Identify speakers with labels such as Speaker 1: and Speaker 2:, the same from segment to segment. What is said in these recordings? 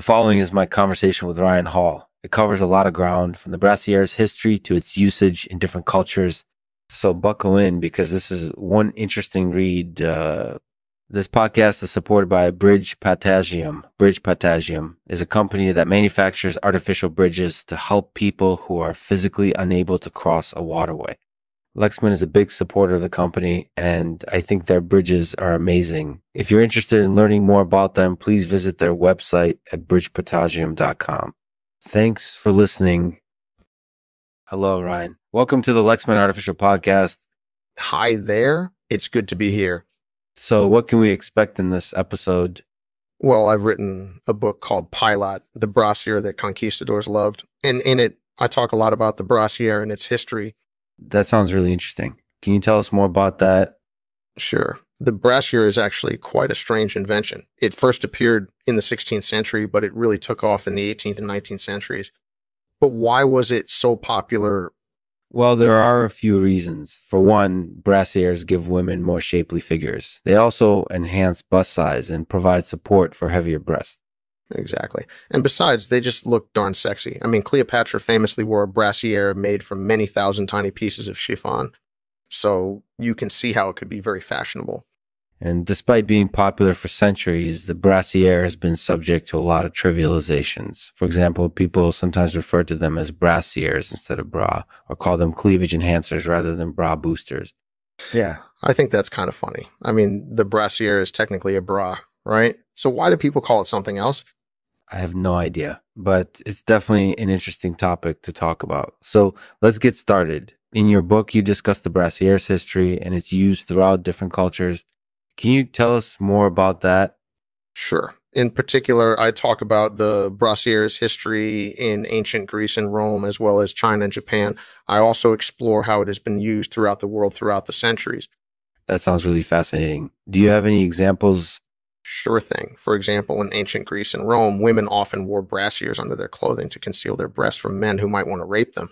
Speaker 1: The following is my conversation with Ryan Hall. It covers a lot of ground from the brassiere's history to its usage in different cultures. So buckle in because this is one interesting read. Uh, this podcast is supported by Bridge Potassium. Bridge Potassium is a company that manufactures artificial bridges to help people who are physically unable to cross a waterway. Lexman is a big supporter of the company, and I think their bridges are amazing. If you're interested in learning more about them, please visit their website at bridgepotassium.com. Thanks for listening. Hello, Ryan. Welcome to the Lexman Artificial Podcast.
Speaker 2: Hi there. It's good to be here.
Speaker 1: So, what can we expect in this episode?
Speaker 2: Well, I've written a book called Pilate, the brassiere that conquistadors loved. And in it, I talk a lot about the brassiere and its history
Speaker 1: that sounds really interesting. Can you tell us more about that?
Speaker 2: Sure. The brassiere is actually quite a strange invention. It first appeared in the 16th century, but it really took off in the 18th and 19th centuries. But why was it so popular?
Speaker 1: Well, there are a few reasons. For one, brassieres give women more shapely figures. They also enhance bust size and provide support for heavier breasts.
Speaker 2: Exactly. And besides, they just look darn sexy. I mean, Cleopatra famously wore a brassiere made from many thousand tiny pieces of chiffon. So you can see how it could be very fashionable.
Speaker 1: And despite being popular for centuries, the brassiere has been subject to a lot of trivializations. For example, people sometimes refer to them as brassieres instead of bra, or call them cleavage enhancers rather than bra boosters.
Speaker 2: Yeah, I think that's kind of funny. I mean, the brassiere is technically a bra, right? So why do people call it something else?
Speaker 1: I have no idea, but it's definitely an interesting topic to talk about. So let's get started. In your book, you discuss the brassiere's history and its use throughout different cultures. Can you tell us more about that?
Speaker 2: Sure. In particular, I talk about the brassiere's history in ancient Greece and Rome, as well as China and Japan. I also explore how it has been used throughout the world throughout the centuries.
Speaker 1: That sounds really fascinating. Do you have any examples
Speaker 2: Sure thing. For example, in ancient Greece and Rome, women often wore brassieres under their clothing to conceal their breasts from men who might want to rape them.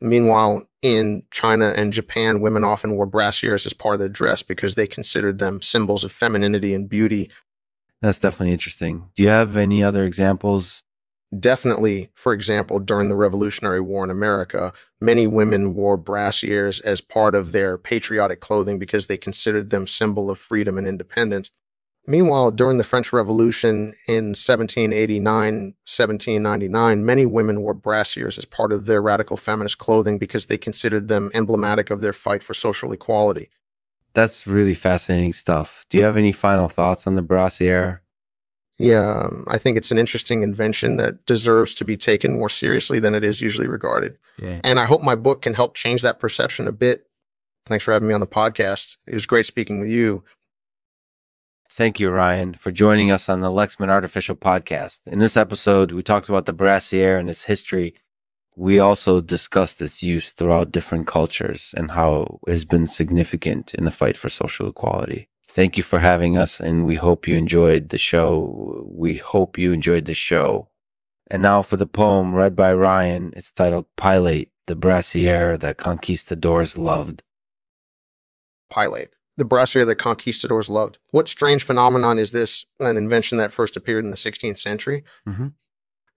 Speaker 2: Meanwhile, in China and Japan, women often wore brassieres as part of their dress because they considered them symbols of femininity and beauty.
Speaker 1: That's definitely interesting. Do you have any other examples?
Speaker 2: Definitely, for example, during the Revolutionary War in America, many women wore brassieres as part of their patriotic clothing because they considered them symbol of freedom and independence. Meanwhile, during the French Revolution in 1789, 1799, many women wore brassieres as part of their radical feminist clothing because they considered them emblematic of their fight for social equality.
Speaker 1: That's really fascinating stuff. Do you have any final thoughts on the brassiere?
Speaker 2: Yeah, um, I think it's an interesting invention that deserves to be taken more seriously than it is usually regarded. Yeah. And I hope my book can help change that perception a bit. Thanks for having me on the podcast. It was great speaking with you.
Speaker 1: Thank you, Ryan, for joining us on the Lexman Artificial Podcast. In this episode, we talked about the brassiere and its history. We also discussed its use throughout different cultures and how it has been significant in the fight for social equality. Thank you for having us, and we hope you enjoyed the show. We hope you enjoyed the show. And now for the poem read by Ryan. It's titled Pilate, the brassiere that conquistadors loved.
Speaker 2: Pilate the brassiere that conquistadors loved. What strange phenomenon is this? An invention that first appeared in the 16th century, mm-hmm.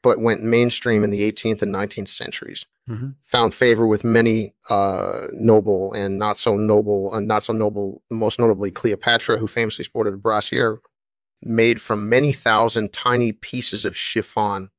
Speaker 2: but went mainstream in the 18th and 19th centuries. Mm-hmm. Found favor with many uh, noble and not so noble, uh, not so noble, most notably Cleopatra, who famously sported a brassiere made from many thousand tiny pieces of chiffon.